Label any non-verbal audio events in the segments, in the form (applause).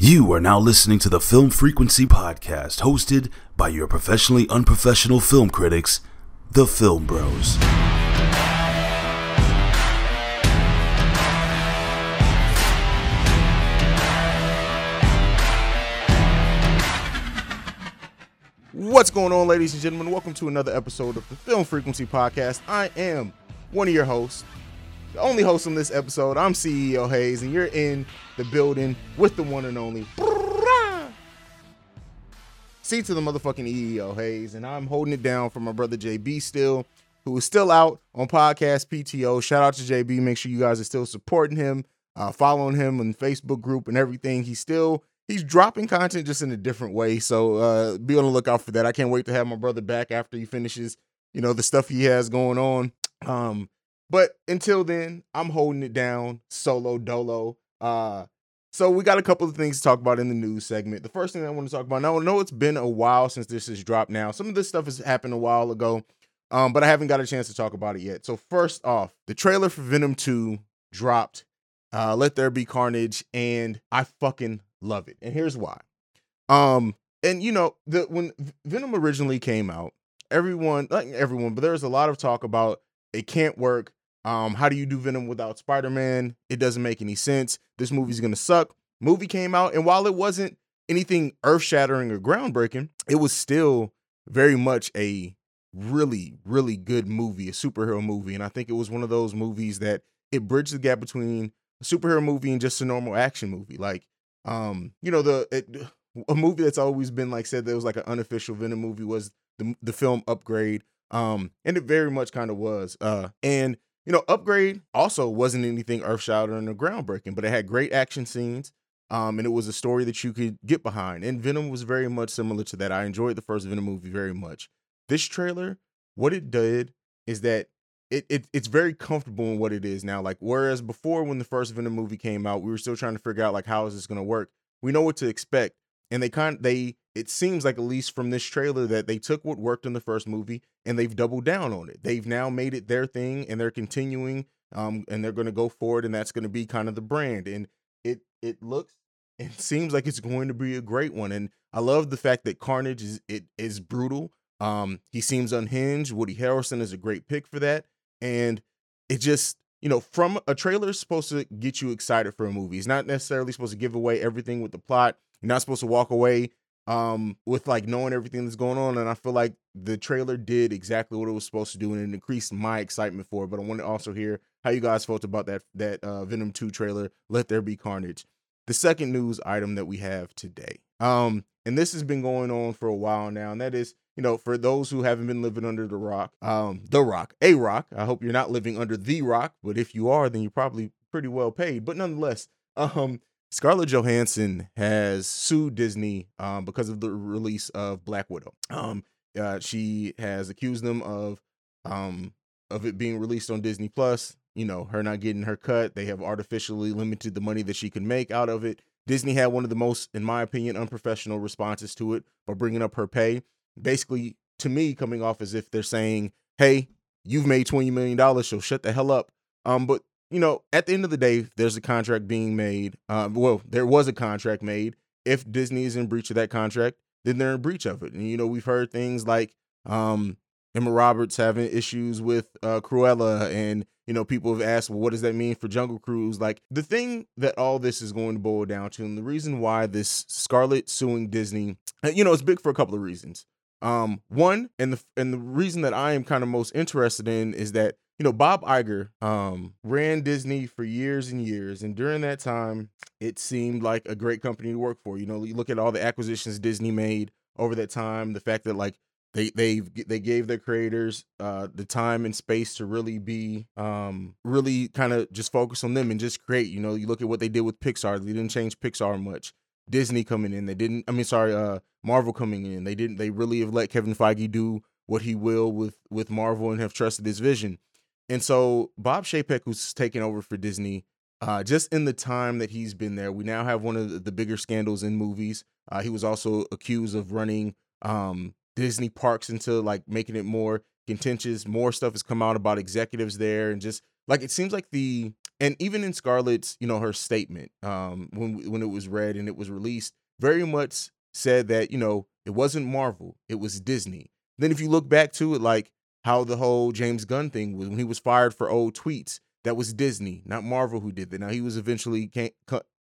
You are now listening to the Film Frequency Podcast, hosted by your professionally unprofessional film critics, the Film Bros. What's going on, ladies and gentlemen? Welcome to another episode of the Film Frequency Podcast. I am one of your hosts, the only host on this episode. I'm CEO Haize, and you're in the building with the one and only C to the motherfucking EEO Haize, and I'm holding it down for my brother JB still, who is still out on podcast PTO. Shout out to JB. Make sure you guys are still supporting him, uh, following him on Facebook group and everything. He's still he's dropping content just in a different way. So uh, be on the lookout for that. I can't wait to have my brother back after he finishes, you know, the stuff he has going on. Um, but until then, I'm holding it down solo dolo. Uh, so we got a couple of things to talk about in the news segment. The first thing I want to talk about now, I know it's been a while since this has dropped. Now, some of this stuff has happened a while ago, um, but I haven't got a chance to talk about it yet. So first off, the trailer for Venom 2 dropped. Uh, Let There Be Carnage, and I fucking love it. And here's why. Um, and you know, the when Venom originally came out, everyone, not everyone, but there was a lot of talk about it can't work. Um, how do you do Venom without Spider-Man? It doesn't make any sense. This movie's gonna suck. Movie came out, and while it wasn't anything earth-shattering or groundbreaking, it was still very much a really, really good movie, a superhero movie. And I think it was one of those movies that it bridged the gap between a superhero movie and just a normal action movie. Like, um, you know, the it, a movie that's always been like said that was like an unofficial Venom movie was the the film Upgrade. Um, and it very much kind of was. Uh, and you know, Upgrade also wasn't anything earth shattering or groundbreaking, but it had great action scenes. Um, and it was a story that you could get behind. And Venom was very much similar to that. I enjoyed the first Venom movie very much. This trailer, what it did is that it, it it's very comfortable in what it is now. Like whereas before when the first Venom movie came out, we were still trying to figure out like how is this gonna work. We know what to expect. And they kind they it seems like at least from this trailer that they took what worked in the first movie and they've doubled down on it. They've now made it their thing and they're continuing um and they're gonna go forward and that's gonna be kind of the brand. And it it looks (laughs) it seems like it's going to be a great one. And I love the fact that Carnage is it is brutal. Um, he seems unhinged. Woody Harrelson is a great pick for that and it just you know from a trailer is supposed to get you excited for a movie it's not necessarily supposed to give away everything with the plot you're not supposed to walk away um with like knowing everything that's going on and i feel like the trailer did exactly what it was supposed to do and it increased my excitement for it but i want to also hear how you guys felt about that that uh, venom 2 trailer let there be carnage the second news item that we have today um and this has been going on for a while now and that is you know, for those who haven't been living under the rock, um, the rock, a rock. I hope you're not living under the rock, but if you are, then you're probably pretty well paid. But nonetheless, um, Scarlett Johansson has sued Disney um, because of the release of Black Widow. Um, uh, she has accused them of um, of it being released on Disney Plus. You know, her not getting her cut. They have artificially limited the money that she can make out of it. Disney had one of the most, in my opinion, unprofessional responses to it by bringing up her pay basically to me coming off as if they're saying, "Hey, you've made twenty million dollars, so shut the hell up." Um, but you know, at the end of the day, there's a contract being made. Uh, well, there was a contract made. If Disney is in breach of that contract, then they're in breach of it. And you know, we've heard things like um, Emma Roberts having issues with uh, Cruella, and you know, people have asked, well, what does that mean for Jungle Cruise? Like the thing that all this is going to boil down to, and the reason why this Scarlet suing Disney, you know, it's big for a couple of reasons. Um, one, and the and the reason that I am kind of most interested in is that you know Bob Iger um ran Disney for years and years, and during that time, it seemed like a great company to work for. You know, you look at all the acquisitions Disney made over that time, the fact that like they they they gave their creators uh the time and space to really be um really kind of just focus on them and just create you know you look at what they did with pixar they didn't change pixar much Disney coming in. They didn't. I mean, sorry, uh, Marvel coming in. They didn't. They really have let Kevin Feige do what he will with with Marvel and have trusted his vision. And so Bob Chapek, who's taken over for Disney, uh, just in the time that he's been there, we now have one of the bigger scandals in movies. Uh, he was also accused of running um, Disney parks into like making it more contentious. More stuff has come out about executives there, and just like it seems like the and even in Scarlett's, you know, her statement um, when when it was read and it was released, very much said that you know it wasn't Marvel, it was Disney. Then if you look back to it, like how the whole James Gunn thing was when he was fired for old tweets, that was Disney, not Marvel, who did that. Now he was eventually came,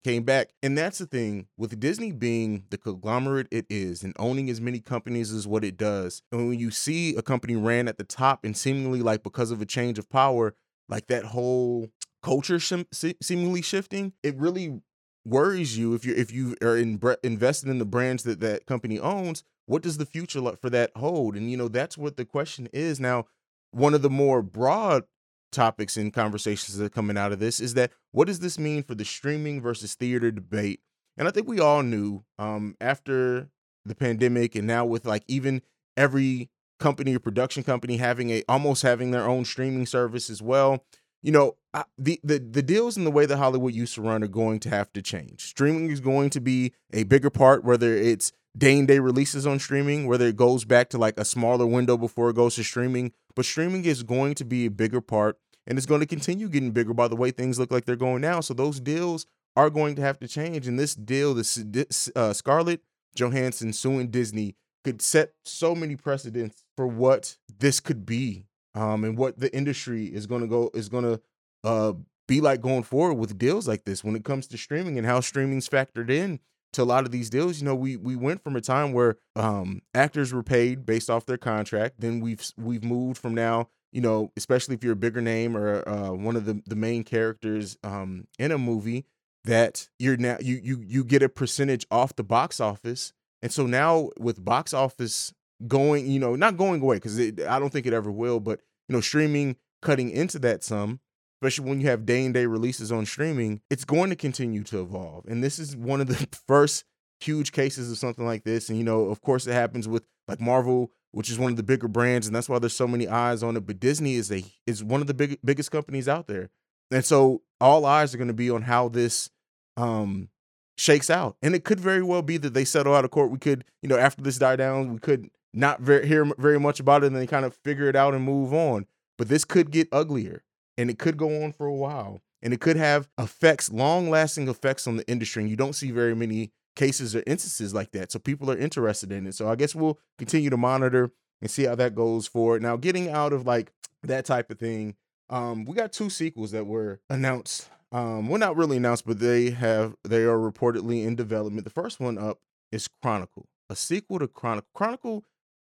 came back, and that's the thing with Disney being the conglomerate it is and owning as many companies as what it does. And when you see a company ran at the top and seemingly like because of a change of power, like that whole culture seemingly shifting, it really worries you if you if you are in, bre- invested in the brands that that company owns. What does the future for that hold? And you know that's what the question is now. One of the more broad topics and conversations that are coming out of this is that what does this mean for the streaming versus theater debate? And I think we all knew um, after the pandemic and now with like even every company or production company having a almost having their own streaming service as well you know, I, the, the the deals and the way that Hollywood used to run are going to have to change. Streaming is going to be a bigger part, whether it's day and day releases on streaming, whether it goes back to like a smaller window before it goes to streaming. But streaming is going to be a bigger part, and it's going to continue getting bigger by the way things look like they're going now. So those deals are going to have to change. And this deal, this, uh, Scarlett Johansson suing Disney, could set so many precedents for what this could be um, and what the industry is going to go is going to uh, be like going forward with deals like this when it comes to streaming and how streaming's factored in to a lot of these deals. You know, we we went from a time where um, actors were paid based off their contract. Then we've we've moved from now, you know, especially if you're a bigger name or uh, one of the the main characters um, in a movie, that you're now you you you get a percentage off the box office. And so now with box office going, you know, not going away because I don't think it ever will, but you know, streaming cutting into that sum, especially when you have day and day releases on streaming, it's going to continue to evolve. And this is one of the (laughs) first huge cases of something like this. And you know, of course, it happens with like Marvel, which is one of the bigger brands, and that's why there's so many eyes on it. But Disney is a is one of the big biggest companies out there, and so all eyes are going to be on how this um shakes out. And it could very well be that they settle out of court. We could, you know, after this die down, we could not very, hear very much about it and then kind of figure it out and move on. But this could get uglier and it could go on for a while and it could have effects, long lasting effects on the industry. And you don't see very many cases or instances like that. So people are interested in it. So I guess we'll continue to monitor and see how that goes forward. Now, getting out of like that type of thing, um, we got two sequels that were announced. Um, well, not really announced, but they have they are reportedly in development. The first one up is Chronicle, a sequel to Chronicle. Chronicle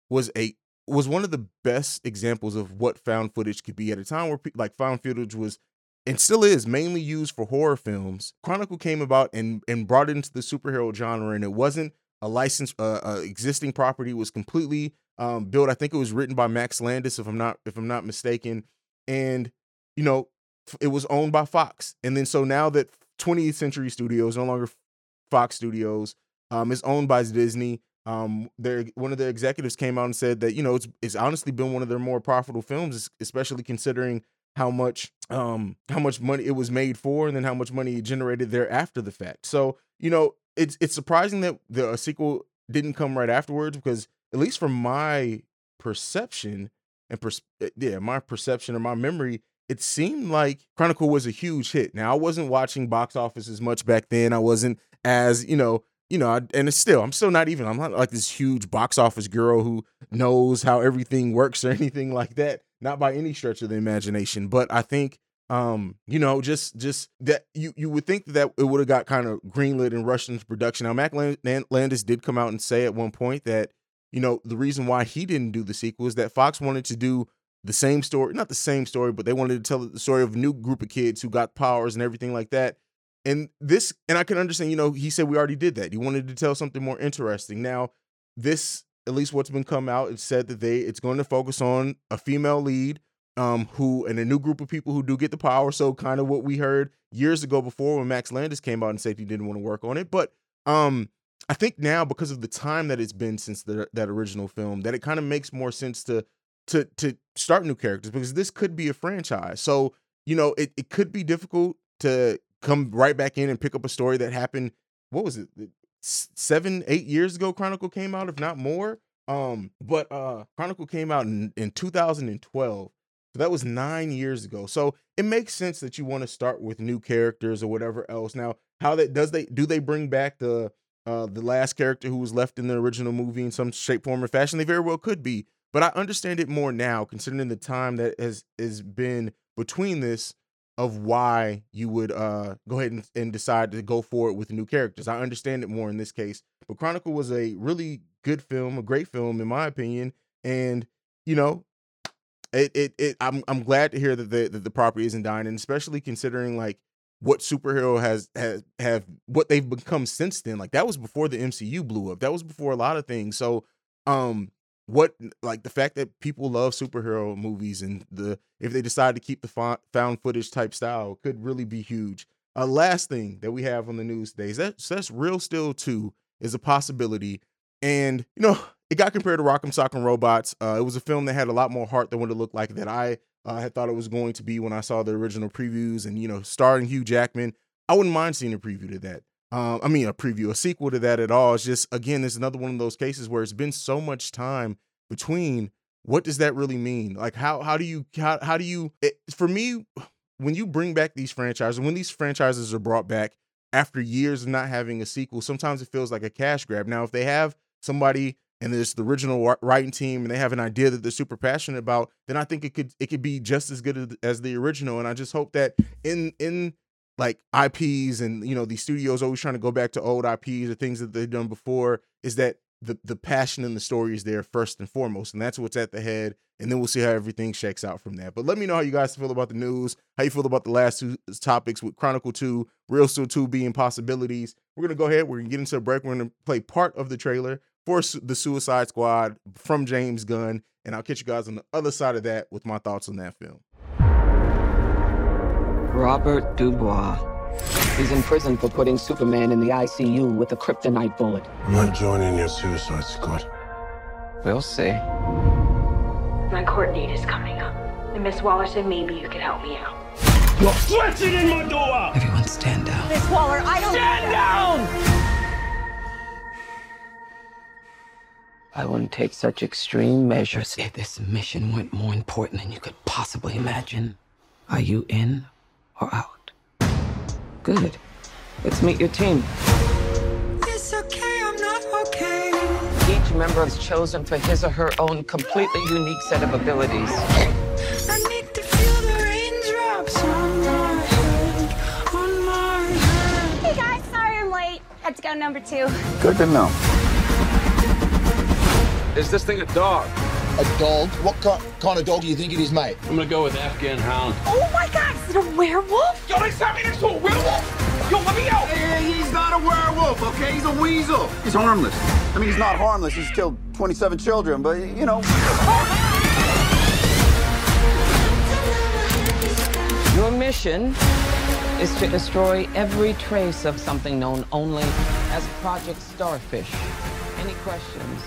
was a was one of the best examples of what found footage could be at a time where like found footage was and still is mainly used for horror films. Chronicle came about and and brought it into the superhero genre, and it wasn't a licensed uh, uh, existing property. It was completely um, built. I think it was written by Max Landis, if I'm not if I'm not mistaken, and you know it was owned by Fox. And then so now that 20th Century Studios, no longer Fox Studios, um, is owned by Disney. Um, their one of their executives came out and said that you know it's it's honestly been one of their more profitable films, especially considering how much um how much money it was made for, and then how much money it generated there after the fact. So you know it's it's surprising that the sequel didn't come right afterwards because at least from my perception and pers- eh, yeah my perception or my memory it seemed like chronicle was a huge hit now i wasn't watching box office as much back then i wasn't as you know you know, and it's still, I'm still not even, I'm not like this huge box office girl who knows how everything works or (laughs) anything like that. Not by any stretch of the imagination. But I think, um, you know, just, just that you, you would think that it would have got kind of greenlit and rushed production. Now, Max Landis did come out and say at one point that, you know, the reason why he didn't do the sequel is that Fox wanted to do the same story, not the same story, but they wanted to tell the story of a new group of kids who got powers and everything like that and this, and I can understand, you know, he said we already did that. He wanted to tell something more interesting. Now, this, at least what's been come out, it said that they it's going to focus on a female lead, um, who and a new group of people who do get the power. So kind of what we heard years ago before when Max Landis came out and said he didn't want to work on it. But um, I think now because of the time that it's been since the, that original film, that it kind of makes more sense to to to start new characters because this could be a franchise. So you know, it, it could be difficult to come right back in and pick up a story that happened. What was it? Seven, eight years ago. Chronicle came out, if not more. Um, but uh, Chronicle came out in, in 2012. So that was nine years ago. So it makes sense that you want to start with new characters or whatever else. Now, how that does they do they bring back the uh the last character who was left in the original movie in some shape, form, or fashion? They very well could be. But I understand it more now, considering the time that has has been between this of why you would uh go ahead and, and decide to go forward with new characters. I understand it more in this case. But Chronicle was a really good film, a great film in my opinion, and you know, it it, it I'm I'm glad to hear that the that the property isn't dying, and especially considering like what superhero has has have what they've become since then. Like that was before the MCU blew up. That was before a lot of things. So um what like the fact that people love superhero movies and the if they decide to keep the found footage type style could really be huge. A uh, last thing that we have on the news today is that that's Real Steel 2 is a possibility. And you know, it got compared to Rock'em Sock'em Robots. Uh, it was a film that had a lot more heart than what it looked like that I uh, had thought it was going to be when I saw the original previews. And you know, starring Hugh Jackman, I wouldn't mind seeing a preview to that. Um, I mean, a preview, a sequel to that at all. It's just again, it's another one of those cases where it's been so much time between. What does that really mean? Like, how how do you how how do you? It, for me, when you bring back these franchises, when these franchises are brought back after years of not having a sequel, sometimes it feels like a cash grab. Now, if they have somebody and there's the original writing team and they have an idea that they're super passionate about, then I think it could it could be just as good as the original. And I just hope that in in like IPs and you know these studios always trying to go back to old IPs or things that they've done before is that the the passion in the story is there first and foremost, and that's what's at the head. And then we'll see how everything shakes out from that. But let me know how you guys feel about the news, how you feel about the last two topics with Chronicle Two, Real Steel Two being possibilities. We're gonna go ahead. We're gonna get into a break. We're gonna play part of the trailer for the Suicide Squad from James Gunn, and I'll catch you guys on the other side of that with my thoughts on that film. Robert Dubois. He's in prison for putting Superman in the ICU with a kryptonite bullet. I'm not joining your suicide squad. We'll see. My court date is coming up. And Miss Waller said maybe you could help me out. You're flexing in my door! Everyone stand down. Miss Waller, I don't- Stand down! I wouldn't take such extreme measures if this mission went more important than you could possibly imagine. Are you in or out? Good. Let's meet your team. It's okay, I'm not okay. Each member is chosen for his or her own completely unique set of abilities. I need to feel the raindrops on my head, on my head. Hey guys, sorry I'm late. Had to go number two. Good to know. Is this thing a dog? A dog? What kind of dog do you think it is, mate? I'm gonna go with Afghan Hound. Oh my god, is it a werewolf? Yo, they sent me next to a werewolf! Yo, let me out! Hey, he's not a werewolf, okay? He's a weasel. He's harmless. I mean, he's not harmless. He's killed 27 children, but, you know. Your mission is to destroy every trace of something known only as Project Starfish. Any questions?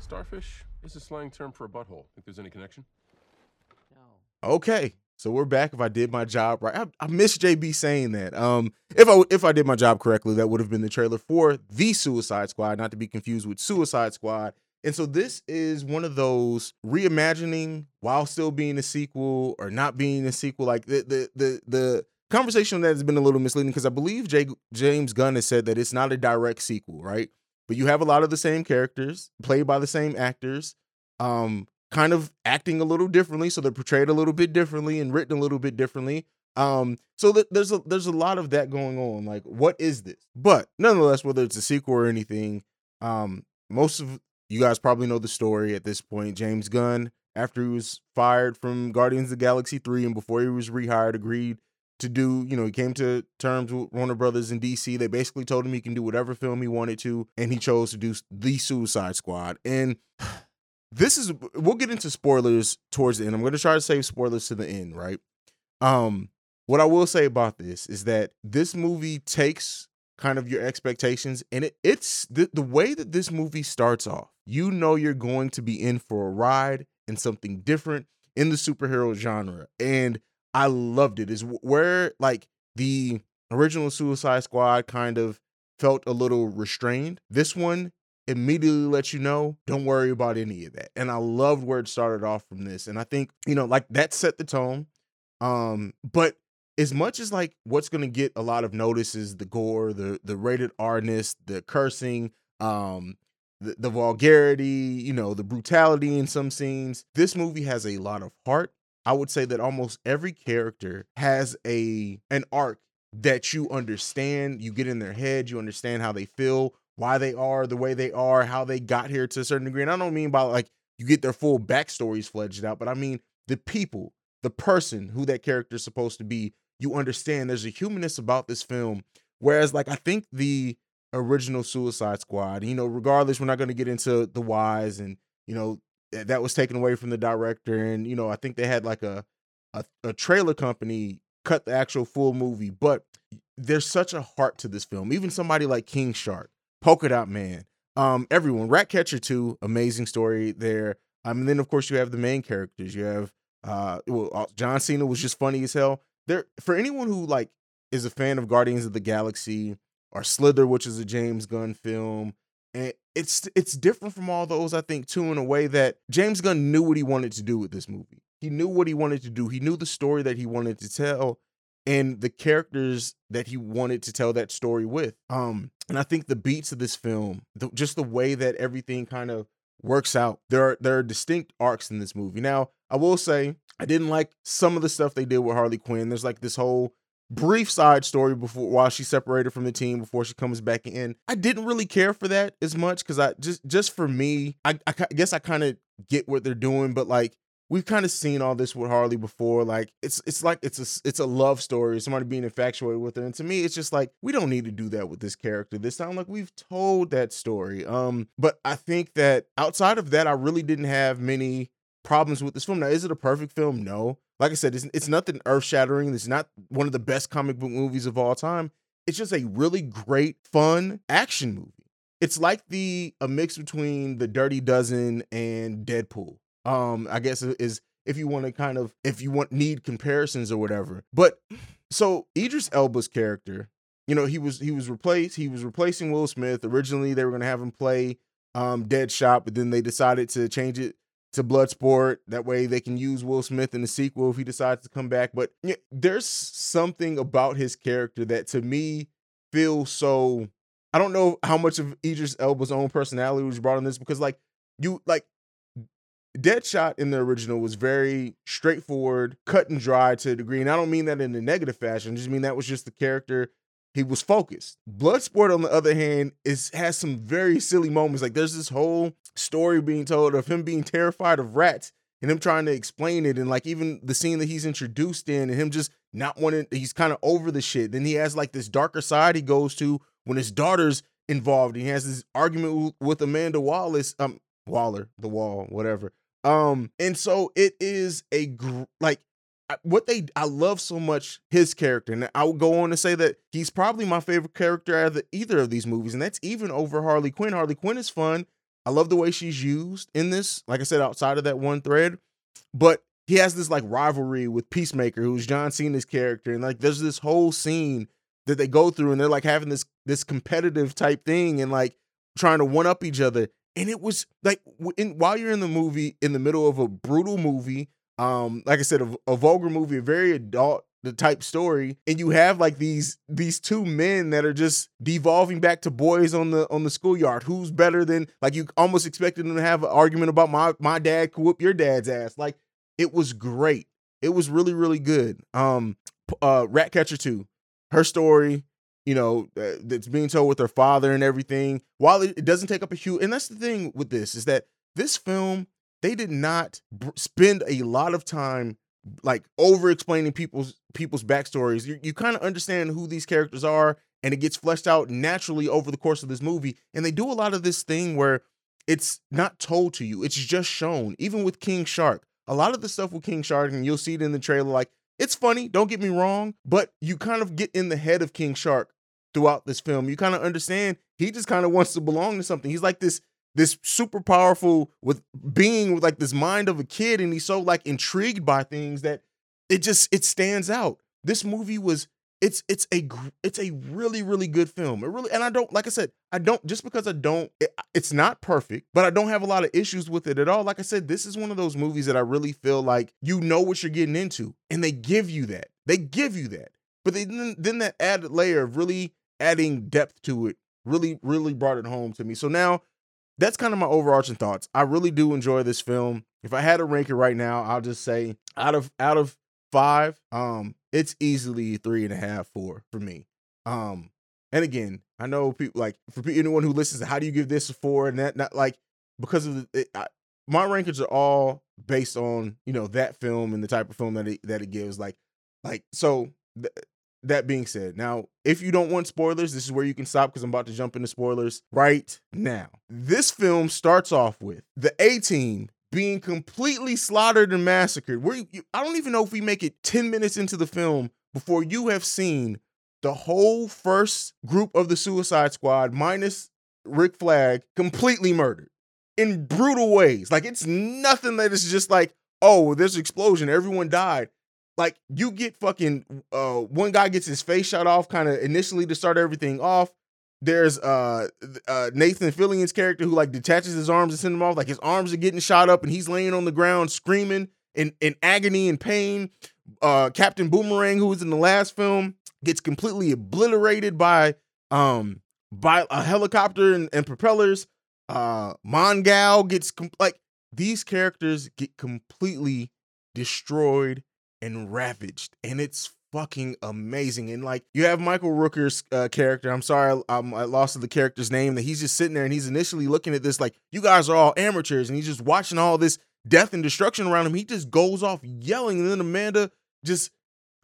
Starfish is a slang term for a butthole. Think there's any connection? No. Okay, so we're back. If I did my job right, I, I miss JB saying that. Um, if I if I did my job correctly, that would have been the trailer for the Suicide Squad, not to be confused with Suicide Squad. And so this is one of those reimagining while still being a sequel or not being a sequel. Like the the the the conversation that has been a little misleading because I believe Jay, James Gunn has said that it's not a direct sequel, right? but you have a lot of the same characters played by the same actors um kind of acting a little differently so they're portrayed a little bit differently and written a little bit differently um so th- there's a there's a lot of that going on like what is this but nonetheless whether it's a sequel or anything um most of you guys probably know the story at this point james gunn after he was fired from guardians of the galaxy 3 and before he was rehired agreed to do, you know, he came to terms with Warner Brothers in DC. They basically told him he can do whatever film he wanted to, and he chose to do The Suicide Squad. And this is we'll get into spoilers towards the end. I'm going to try to save spoilers to the end, right? Um what I will say about this is that this movie takes kind of your expectations and it, it's the, the way that this movie starts off. You know you're going to be in for a ride and something different in the superhero genre. And I loved it. Is where like the original Suicide Squad kind of felt a little restrained. This one immediately let you know, don't worry about any of that. And I loved where it started off from this. And I think, you know, like that set the tone. Um, but as much as like what's gonna get a lot of notice is the gore, the the rated R-ness, the cursing, um, the, the vulgarity, you know, the brutality in some scenes. This movie has a lot of heart. I would say that almost every character has a an arc that you understand, you get in their head, you understand how they feel, why they are the way they are, how they got here to a certain degree. And I don't mean by like you get their full backstories fledged out, but I mean the people, the person who that character is supposed to be. You understand there's a humanness about this film. Whereas, like, I think the original Suicide Squad, you know, regardless, we're not going to get into the whys and, you know, that was taken away from the director. And, you know, I think they had like a, a, a trailer company cut the actual full movie, but there's such a heart to this film. Even somebody like King Shark, Polka Dot Man, um, everyone, Ratcatcher 2, amazing story there. Um, and then of course you have the main characters. You have uh well John Cena was just funny as hell. There for anyone who like is a fan of Guardians of the Galaxy or Slither, which is a James Gunn film, and it's it's different from all those, I think, too, in a way that James Gunn knew what he wanted to do with this movie. He knew what he wanted to do. He knew the story that he wanted to tell and the characters that he wanted to tell that story with. Um, and I think the beats of this film, the, just the way that everything kind of works out, there are there are distinct arcs in this movie. Now, I will say I didn't like some of the stuff they did with Harley Quinn. There's like this whole brief side story before while she separated from the team before she comes back in. I didn't really care for that as much because I just just for me, I, I guess I kind of get what they're doing, but like we've kind of seen all this with Harley before. Like it's it's like it's a it's a love story, somebody being infatuated with her. And to me, it's just like we don't need to do that with this character. This time, like we've told that story. Um, but I think that outside of that, I really didn't have many problems with this film. Now, is it a perfect film? No. Like I said, it's, it's nothing earth shattering. It's not one of the best comic book movies of all time. It's just a really great, fun action movie. It's like the a mix between the Dirty Dozen and Deadpool. Um, I guess is if you want to kind of if you want need comparisons or whatever. But so Idris Elba's character, you know, he was he was replaced. He was replacing Will Smith. Originally, they were going to have him play um Deadshot, but then they decided to change it to Bloodsport. That way they can use Will Smith in the sequel if he decides to come back. But yeah, there's something about his character that to me feels so. I don't know how much of Idris Elba's own personality was brought in this because like you like Deadshot in the original was very straightforward, cut and dry to a degree. And I don't mean that in a negative fashion. I just mean that was just the character. He was focused. Bloodsport, on the other hand, is has some very silly moments. Like there's this whole story being told of him being terrified of rats and him trying to explain it. And like even the scene that he's introduced in and him just not wanting, he's kind of over the shit. Then he has like this darker side he goes to when his daughter's involved. He has this argument with Amanda Wallace, um, Waller, the wall, whatever. Um, and so it is a gr- like what they I love so much his character, and I would go on to say that he's probably my favorite character out of the, either of these movies, and that's even over Harley Quinn. Harley Quinn is fun. I love the way she's used in this. Like I said, outside of that one thread, but he has this like rivalry with Peacemaker, who's John Cena's character, and like there's this whole scene that they go through, and they're like having this this competitive type thing, and like trying to one up each other and it was like in, while you're in the movie in the middle of a brutal movie um like i said a, a vulgar movie a very adult the type story and you have like these these two men that are just devolving back to boys on the on the schoolyard. Who's better than like you almost expected them to have an argument about my my dad could whoop your dad's ass. Like it was great. It was really really good. Um uh ratcatcher 2 her story you know, uh, that's being told with her father and everything. While it, it doesn't take up a huge, and that's the thing with this is that this film they did not b- spend a lot of time like over explaining people's people's backstories. You, you kind of understand who these characters are, and it gets fleshed out naturally over the course of this movie. And they do a lot of this thing where it's not told to you; it's just shown. Even with King Shark, a lot of the stuff with King Shark, and you'll see it in the trailer. Like it's funny, don't get me wrong, but you kind of get in the head of King Shark throughout this film. You kind of understand he just kind of wants to belong to something. He's like this this super powerful with being with like this mind of a kid and he's so like intrigued by things that it just it stands out. This movie was it's it's a it's a really really good film. It really and I don't like I said I don't just because I don't it, it's not perfect, but I don't have a lot of issues with it at all. Like I said, this is one of those movies that I really feel like you know what you're getting into, and they give you that. They give you that, but then then that added layer of really adding depth to it really really brought it home to me. So now that's kind of my overarching thoughts. I really do enjoy this film. If I had to rank it right now, I'll just say out of out of five, um, it's easily three and a half, four for me. Um, and again, I know people like for anyone who listens, how do you give this a four and that? Not like because of it, I, my rankings are all based on you know that film and the type of film that it that it gives. Like, like so. That being said, now if you don't want spoilers, this is where you can stop because I'm about to jump into spoilers right now. This film starts off with the A team being completely slaughtered and massacred. Where I don't even know if we make it 10 minutes into the film before you have seen the whole first group of the Suicide Squad minus Rick Flag completely murdered in brutal ways. Like it's nothing that is just like, oh, there's an explosion, everyone died. Like you get fucking uh one guy gets his face shot off kind of initially to start everything off. There's uh, uh Nathan Fillion's character who like detaches his arms and sends him off. Like his arms are getting shot up and he's laying on the ground screaming in, in agony and pain. Uh Captain Boomerang, who was in the last film, gets completely obliterated by um by a helicopter and, and propellers. Uh Mongal gets com- like these characters get completely destroyed and ravaged, and it's fucking amazing. And like you have Michael Rooker's uh, character. I'm sorry, I, I lost the character's name. That he's just sitting there and he's initially looking at this like you guys are all amateurs, and he's just watching all this death and destruction around him. He just goes off yelling, and then Amanda just.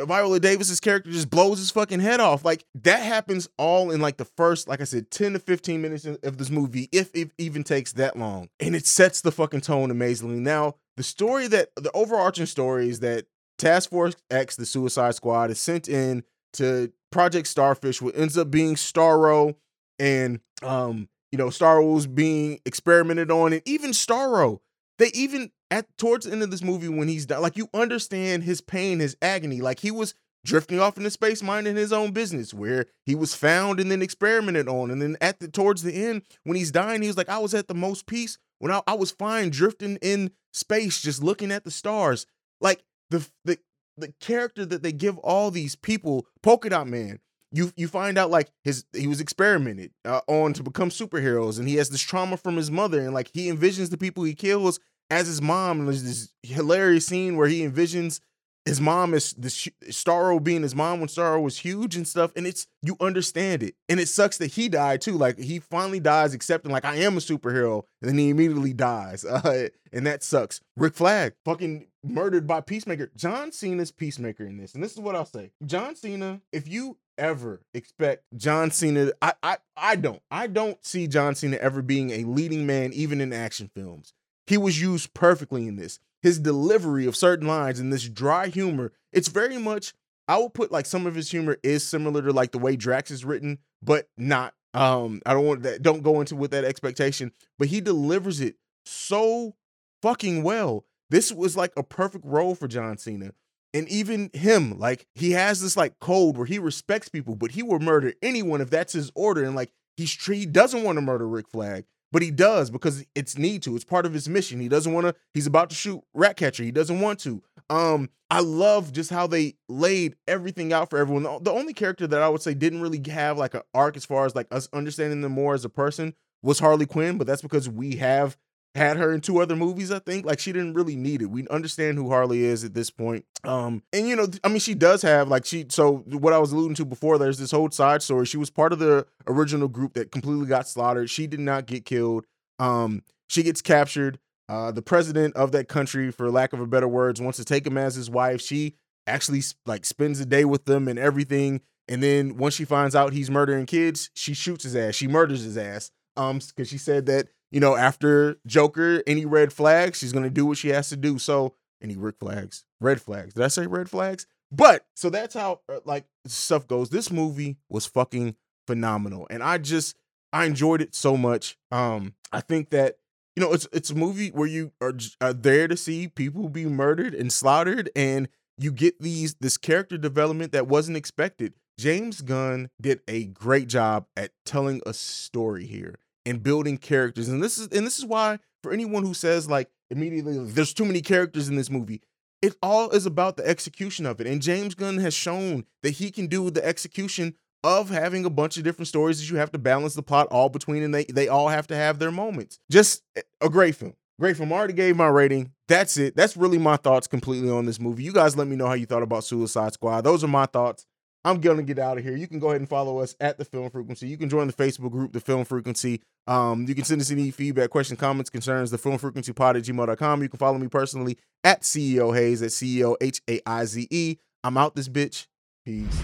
Viola Davis's character just blows his fucking head off. Like that happens all in like the first, like I said, 10 to 15 minutes of this movie, if it even takes that long. And it sets the fucking tone amazingly. Now, the story that the overarching story is that Task Force X, the Suicide Squad, is sent in to Project Starfish, what ends up being Starro, and um, you know, Starro was being experimented on, and even Starro, they even at towards the end of this movie when he's done, like you understand his pain, his agony, like he was drifting off into space, minding his own business, where he was found and then experimented on, and then at the towards the end when he's dying, he was like, I was at the most peace when I, I was fine drifting in space, just looking at the stars, like the the the character that they give all these people, Polka Dot Man, you you find out like his he was experimented uh, on to become superheroes, and he has this trauma from his mother, and like he envisions the people he kills as his mom, and there's this hilarious scene where he envisions his mom is the Starro being his mom when Starro was huge and stuff, and it's you understand it, and it sucks that he died too. Like he finally dies accepting like I am a superhero, and then he immediately dies, (laughs) uh, and that sucks. Rick Flag fucking murdered by Peacemaker. John Cena's Peacemaker in this, and this is what I'll say: John Cena, if you ever expect John Cena, I I I don't, I don't see John Cena ever being a leading man, even in action films. He was used perfectly in this his delivery of certain lines and this dry humor, it's very much I would put like some of his humor is similar to like the way Drax is written, but not um I don't want that don't go into with that expectation, but he delivers it so fucking well. This was like a perfect role for John Cena. And even him, like he has this like code where he respects people, but he will murder anyone if that's his order. And like he's he doesn't want to murder Rick Flag but he does because it's need to. It's part of his mission. He doesn't want to. He's about to shoot Ratcatcher. He doesn't want to. Um, I love just how they laid everything out for everyone. The, only character that I would say didn't really have like an arc as far as like us understanding them more as a person was Harley Quinn, but that's because we have had her in two other movies, I think. Like she didn't really need it. We understand who Harley is at this point. Um, and you know, I mean, she does have like she. So what I was alluding to before, there's this whole side story. She was part of the original group that completely got slaughtered. She did not get killed. Um, she gets captured. Uh, the president of that country, for lack of a better words, wants to take him as his wife. She actually like spends a day with them and everything. And then once she finds out he's murdering kids, she shoots his ass. She murders his ass. Um, because she said that you know, after Joker, any red flags, she's gonna do what she has to do. So any red flags, red flags. Did I say red flags? But so that's how uh, like stuff goes. This movie was fucking phenomenal, and I just I enjoyed it so much. Um, I think that you know it's it's a movie where you are, are there to see people be murdered and slaughtered, and you get these this character development that wasn't expected. James Gunn did a great job at telling a story here and building characters. And this is and this is why for anyone who says like immediately there's too many characters in this movie, it all is about the execution of it. And James Gunn has shown that he can do the execution of having a bunch of different stories that you have to balance the plot all between and they they all have to have their moments. Just eh, a great film. Great film. I already gave my rating. That's it. That's really my thoughts completely on this movie. You guys let me know how you thought about Suicide Squad. Those are my thoughts. I'm going to get out of here. You can go ahead and follow us at the Film Frequency. You can join the Facebook group, the Film Frequency. Um, you can send us any feedback, questions, comments, concerns, the Film Frequency Pod at gmail.com. You can follow me personally at CEO Haize, at CEO H A I Z E. I'm out this bitch. Peace.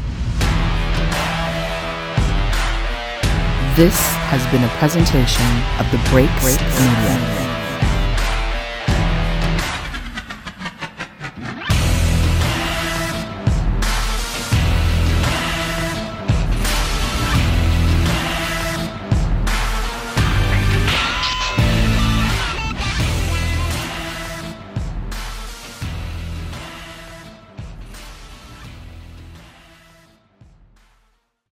This has been a presentation of the Break Break Media.